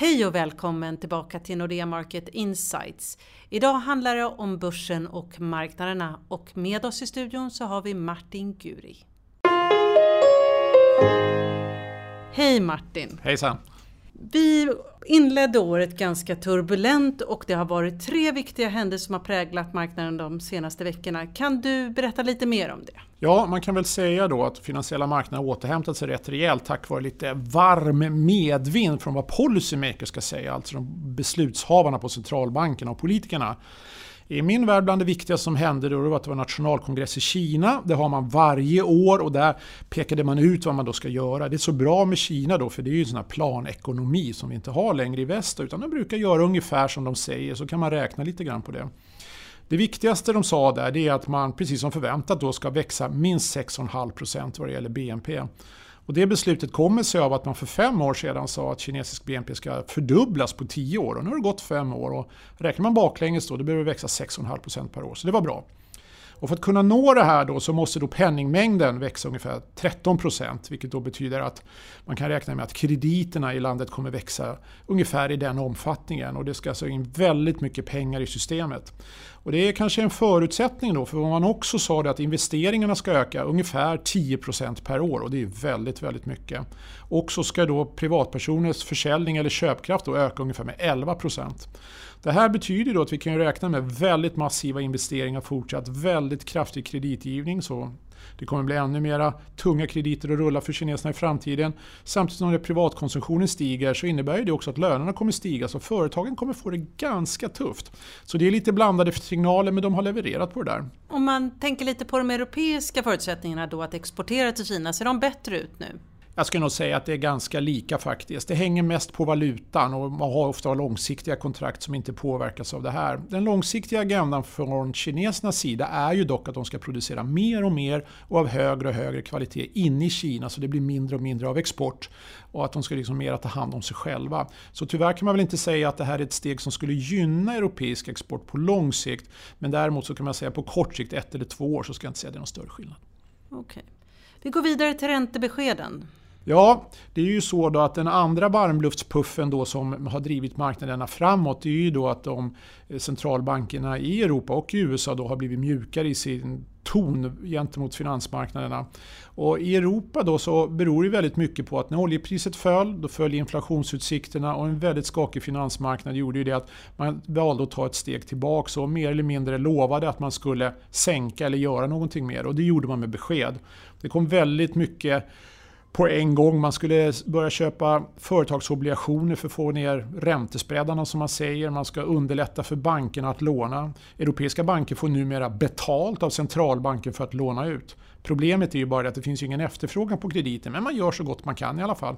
Hej och välkommen tillbaka till Nordea Market Insights. Idag handlar det om börsen och marknaderna och med oss i studion så har vi Martin Guri. Hej Martin! Hejsan! Vi inledde året ganska turbulent och det har varit tre viktiga händelser som har präglat marknaden de senaste veckorna. Kan du berätta lite mer om det? Ja, man kan väl säga då att finansiella marknader har återhämtat sig rätt rejält tack vare lite varm medvind från vad policymakers ska säga, alltså de beslutshavarna på centralbankerna och politikerna. I min värld bland det viktigaste som hände då var att det var nationalkongress i Kina. Det har man varje år och där pekade man ut vad man då ska göra. Det är så bra med Kina då för det är ju en sån här planekonomi som vi inte har längre i väst utan de brukar göra ungefär som de säger så kan man räkna lite grann på det. Det viktigaste de sa där är att man precis som förväntat då ska växa minst 6,5% vad det gäller BNP. Och det beslutet kommer sig av att man för fem år sedan sa att kinesisk BNP ska fördubblas på tio år. Och nu har det gått fem år och räknar man baklänges då, då behöver det växa 6,5% per år. Så det var bra. Och för att kunna nå det här då så måste då penningmängden växa ungefär 13% vilket då betyder att man kan räkna med att krediterna i landet kommer växa ungefär i den omfattningen och det ska alltså in väldigt mycket pengar i systemet. Och det är kanske en förutsättning då, för man också sa det att investeringarna ska öka ungefär 10% per år och det är väldigt, väldigt mycket. Och så ska då privatpersoners försäljning eller köpkraft då öka ungefär med 11 det här betyder då att vi kan räkna med väldigt massiva investeringar fortsatt, väldigt kraftig kreditgivning. Så det kommer bli ännu mera tunga krediter att rulla för kineserna i framtiden. Samtidigt som privatkonsumtionen stiger så innebär det också att lönerna kommer stiga. Så företagen kommer få det ganska tufft. Så det är lite blandade signaler men de har levererat på det där. Om man tänker lite på de europeiska förutsättningarna då att exportera till Kina, ser de bättre ut nu? Jag skulle nog säga att det är ganska lika faktiskt. Det hänger mest på valutan och man har ofta långsiktiga kontrakt som inte påverkas av det här. Den långsiktiga agendan från kinesernas sida är ju dock att de ska producera mer och mer och av högre och högre kvalitet inne i Kina så det blir mindre och mindre av export och att de ska liksom mer ta hand om sig själva. Så tyvärr kan man väl inte säga att det här är ett steg som skulle gynna europeisk export på lång sikt men däremot så kan man säga på kort sikt, ett eller två år, så ska jag inte säga att det är någon större skillnad. Okej. Okay. Vi går vidare till räntebeskeden. Ja, det är ju så då att den andra varmluftspuffen då som har drivit marknaderna framåt är ju då att de eh, centralbankerna i Europa och i USA då har blivit mjukare i sin ton gentemot finansmarknaderna. Och I Europa då så beror det väldigt mycket på att när oljepriset föll, då föll inflationsutsikterna och en väldigt skakig finansmarknad gjorde ju det att man valde att ta ett steg tillbaka och mer eller mindre lovade att man skulle sänka eller göra någonting mer. Och det gjorde man med besked. Det kom väldigt mycket på en gång. Man skulle börja köpa företagsobligationer för att få ner räntespreadarna som man säger. Man ska underlätta för bankerna att låna. Europeiska banker får numera betalt av centralbanken för att låna ut. Problemet är ju bara att det finns ingen efterfrågan på krediter men man gör så gott man kan i alla fall.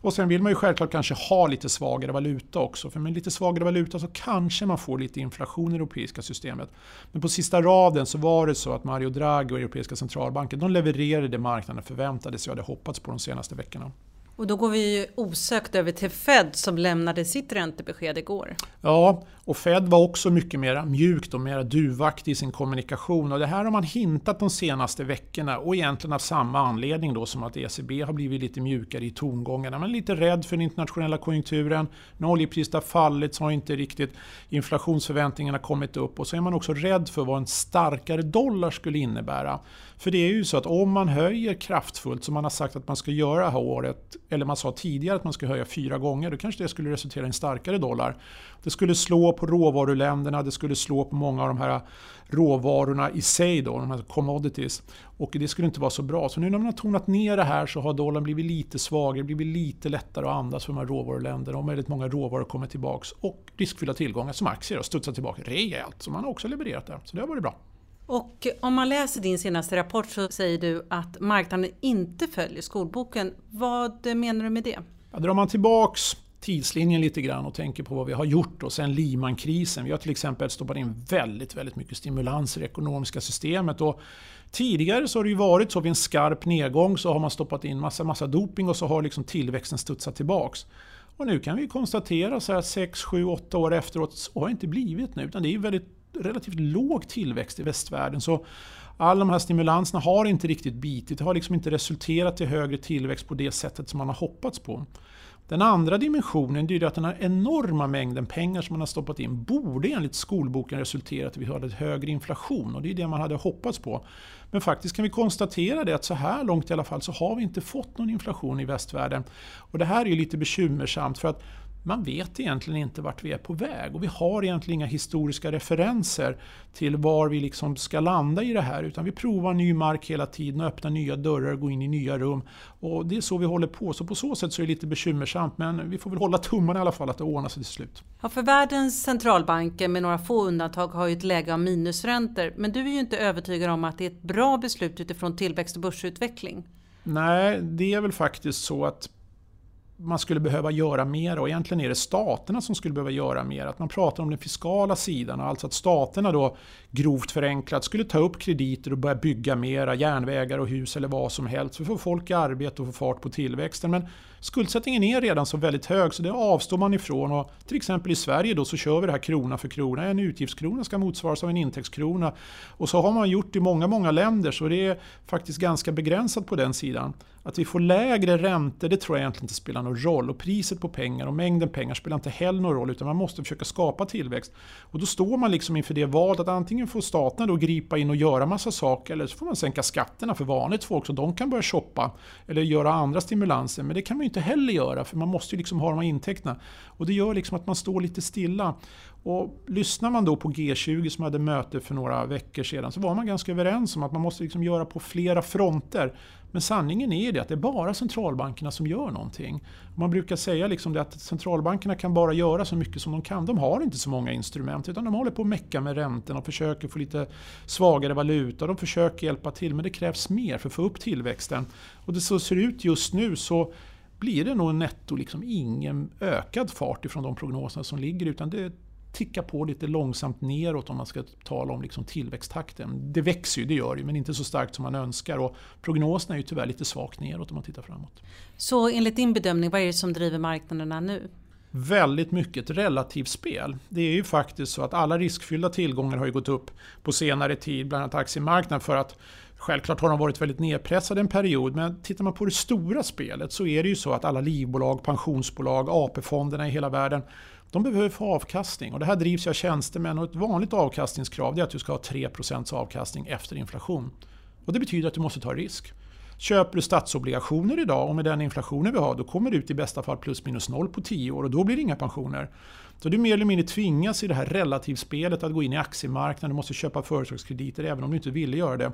Och sen vill man ju självklart kanske ha lite svagare valuta också. För med lite svagare valuta så kanske man får lite inflation i det europeiska systemet. Men på sista raden så var det så att Mario Draghi och Europeiska centralbanken de levererade det marknaden förväntade sig och hade hoppats på de senaste veckorna. Och då går vi ju osökt över till Fed som lämnade sitt räntebesked igår. Ja, och Fed var också mycket mer mjukt och mer duvaktig i sin kommunikation. Och det här har man hintat de senaste veckorna och egentligen av samma anledning då som att ECB har blivit lite mjukare i tongångarna. Man är lite rädd för den internationella konjunkturen. När oljepriset har fallit så har inte riktigt inflationsförväntningarna kommit upp. Och så är man också rädd för vad en starkare dollar skulle innebära. För det är ju så att om man höjer kraftfullt som man har sagt att man ska göra det här året, eller man sa tidigare att man skulle höja fyra gånger, då kanske det skulle resultera i en starkare dollar. Det skulle slå på råvaruländerna, det skulle slå på många av de här råvarorna i sig, då, de här commodities. Och det skulle inte vara så bra. Så nu när man har tonat ner det här så har dollarn blivit lite svagare, blivit lite lättare att andas för de här råvaruländerna och väldigt många råvaror kommer tillbaks. Och riskfyllda tillgångar som aktier har studsat tillbaka rejält. Så man har också levererat där. Så det har varit bra. Och om man läser din senaste rapport så säger du att marknaden inte följer skolboken. Vad menar du med det? Ja, drar man tillbaks tidslinjen lite grann och tänker på vad vi har gjort och sen Lehmankrisen. Vi har till exempel stoppat in väldigt, väldigt mycket stimulanser i det ekonomiska systemet. Och tidigare så har det ju varit så vid en skarp nedgång så har man stoppat in massa, massa doping och så har liksom tillväxten studsat tillbaks. Och nu kan vi konstatera så här 6, 7, 8 år efteråt så har det inte blivit nu utan det är väldigt relativt låg tillväxt i västvärlden. Så alla de här stimulanserna har inte riktigt bitit. Det har liksom inte resulterat i högre tillväxt på det sättet som man har hoppats på. Den andra dimensionen är att den här enorma mängden pengar som man har stoppat in borde enligt skolboken resultera i att vi hade högre inflation och det är det man hade hoppats på. Men faktiskt kan vi konstatera det att så här långt i alla fall så har vi inte fått någon inflation i västvärlden. Och det här är ju lite bekymmersamt för att man vet egentligen inte vart vi är på väg och vi har egentligen inga historiska referenser till var vi liksom ska landa i det här utan vi provar ny mark hela tiden och öppnar nya dörrar och går in i nya rum. Och det är så vi håller på, så på så sätt så är det lite bekymmersamt men vi får väl hålla tummarna i alla fall att det ordnar sig till slut. Ja, för världens centralbanker med några få undantag har ju ett läge av minusräntor men du är ju inte övertygad om att det är ett bra beslut utifrån tillväxt och börsutveckling. Nej, det är väl faktiskt så att man skulle behöva göra mer och egentligen är det staterna som skulle behöva göra mer. Att man pratar om den fiskala sidan, alltså att staterna då grovt förenklat skulle ta upp krediter och börja bygga mera järnvägar och hus eller vad som helst för att få folk i arbete och få fart på tillväxten. Men skuldsättningen är redan så väldigt hög så det avstår man ifrån. Och till exempel i Sverige då så kör vi det här krona för krona. En utgiftskrona ska motsvaras av en intäktskrona. Och så har man gjort i många, många länder så det är faktiskt ganska begränsat på den sidan. Att vi får lägre räntor det tror jag egentligen inte spelar någon roll. Och priset på pengar och mängden pengar spelar inte heller någon roll utan man måste försöka skapa tillväxt. Och då står man liksom inför det valet att antingen får staterna då gripa in och göra massa saker eller så får man sänka skatterna för vanligt folk så de kan börja shoppa eller göra andra stimulanser. Men det kan man inte heller göra för man måste ju liksom ha de här intäkterna. Och det gör liksom att man står lite stilla. Och lyssnar man då på G20 som hade möte för några veckor sedan så var man ganska överens om att man måste liksom göra på flera fronter. Men sanningen är det att det är bara centralbankerna som gör någonting. Man brukar säga liksom det att centralbankerna kan bara göra så mycket som de kan. De har inte så många instrument utan de håller på att mecka med räntorna och försöker få lite svagare valuta. De försöker hjälpa till men det krävs mer för att få upp tillväxten. Och det så ser ut just nu så blir det nog netto liksom ingen ökad fart ifrån de prognoserna som ligger utan det tickar på lite långsamt neråt om man ska tala om liksom tillväxttakten. Det växer ju, det gör det men inte så starkt som man önskar och prognoserna är ju tyvärr lite svagt neråt om man tittar framåt. Så enligt din bedömning, vad är det som driver marknaderna nu? Väldigt mycket relativt spel. Det är ju faktiskt så att alla riskfyllda tillgångar har gått upp på senare tid, bland annat aktiemarknaden för att Självklart har de varit väldigt nedpressade en period men tittar man på det stora spelet så är det ju så att alla livbolag, pensionsbolag, AP-fonderna i hela världen de behöver få avkastning och det här drivs av tjänstemän och ett vanligt avkastningskrav är att du ska ha 3% avkastning efter inflation. Och det betyder att du måste ta risk. Köper du statsobligationer idag och med den inflationen vi har då kommer du ut i bästa fall plus minus noll på 10 år och då blir det inga pensioner. Så du mer eller mindre tvingas i det här relativspelet att gå in i aktiemarknaden, du måste köpa företagskrediter även om du inte ville göra det.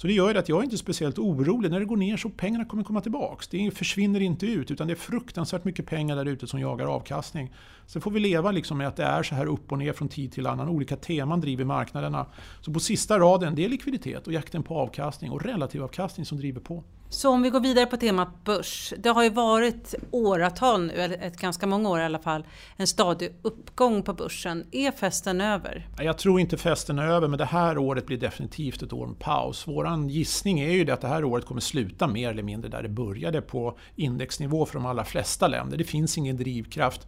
Så det gör att jag är inte speciellt orolig. När det går ner så pengarna kommer komma tillbaka. Det försvinner inte ut utan det är fruktansvärt mycket pengar där ute som jagar avkastning. Sen får vi leva liksom med att det är så här upp och ner från tid till annan. Olika teman driver marknaderna. Så på sista raden, det är likviditet och jakten på avkastning och relativ avkastning som driver på. Så om vi går vidare på temat börs. Det har ju varit åratal nu, eller ett ganska många år i alla fall, en stadig uppgång på börsen. Är festen över? Jag tror inte festen är över, men det här året blir definitivt ett år med paus. Vår gissning är ju det att det här året kommer sluta mer eller mindre där det började på indexnivå för de allra flesta länder. Det finns ingen drivkraft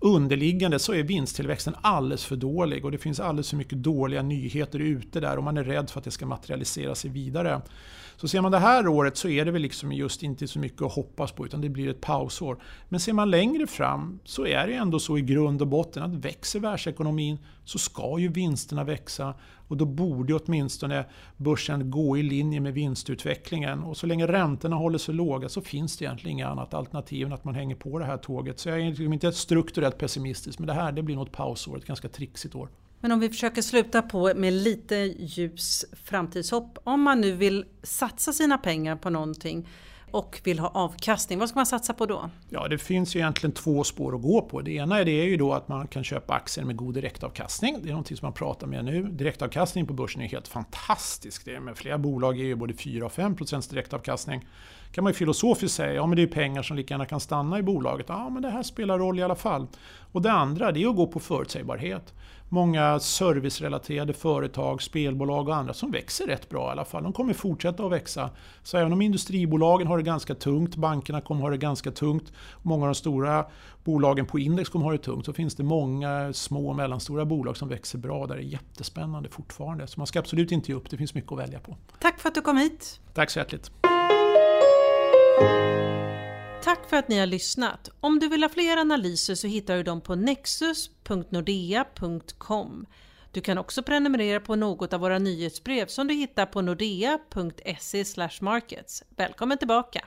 underliggande så är vinsttillväxten alldeles för dålig och det finns alldeles för mycket dåliga nyheter ute där och man är rädd för att det ska materialisera sig vidare. Så ser man det här året så är det väl liksom just inte så mycket att hoppas på utan det blir ett pausår. Men ser man längre fram så är det ändå så i grund och botten att växer världsekonomin så ska ju vinsterna växa och då borde åtminstone börsen gå i linje med vinstutvecklingen. Och så länge räntorna håller sig låga så finns det egentligen inget annat alternativ än att man hänger på det här tåget. Så jag är liksom inte strukturellt pessimistisk men det här det blir nog ett pausår, ett ganska trixigt år. Men om vi försöker sluta på med lite ljus framtidshopp. Om man nu vill satsa sina pengar på någonting och vill ha avkastning, vad ska man satsa på då? Ja, det finns ju egentligen två spår att gå på. Det ena är, det är ju då att man kan köpa aktier med god direktavkastning. Det är någonting som man pratar med nu. Direktavkastning på börsen är helt fantastisk. Det är med flera bolag är ju både 4 och 5% direktavkastning kan man ju filosofiskt säga, ja men det är pengar som lika gärna kan stanna i bolaget. Ja men det här spelar roll i alla fall. Och det andra det är att gå på förutsägbarhet. Många servicerelaterade företag, spelbolag och andra som växer rätt bra i alla fall. De kommer fortsätta att växa. Så även om industribolagen har det ganska tungt, bankerna kommer ha det ganska tungt, många av de stora bolagen på index kommer ha det tungt, så finns det många små och mellanstora bolag som växer bra där det är jättespännande fortfarande. Så man ska absolut inte ge upp, det finns mycket att välja på. Tack för att du kom hit. Tack så hjärtligt. Tack för att ni har lyssnat. Om du vill ha fler analyser så hittar du dem på nexus.nordea.com. Du kan också prenumerera på något av våra nyhetsbrev som du hittar på nordea.se markets. Välkommen tillbaka!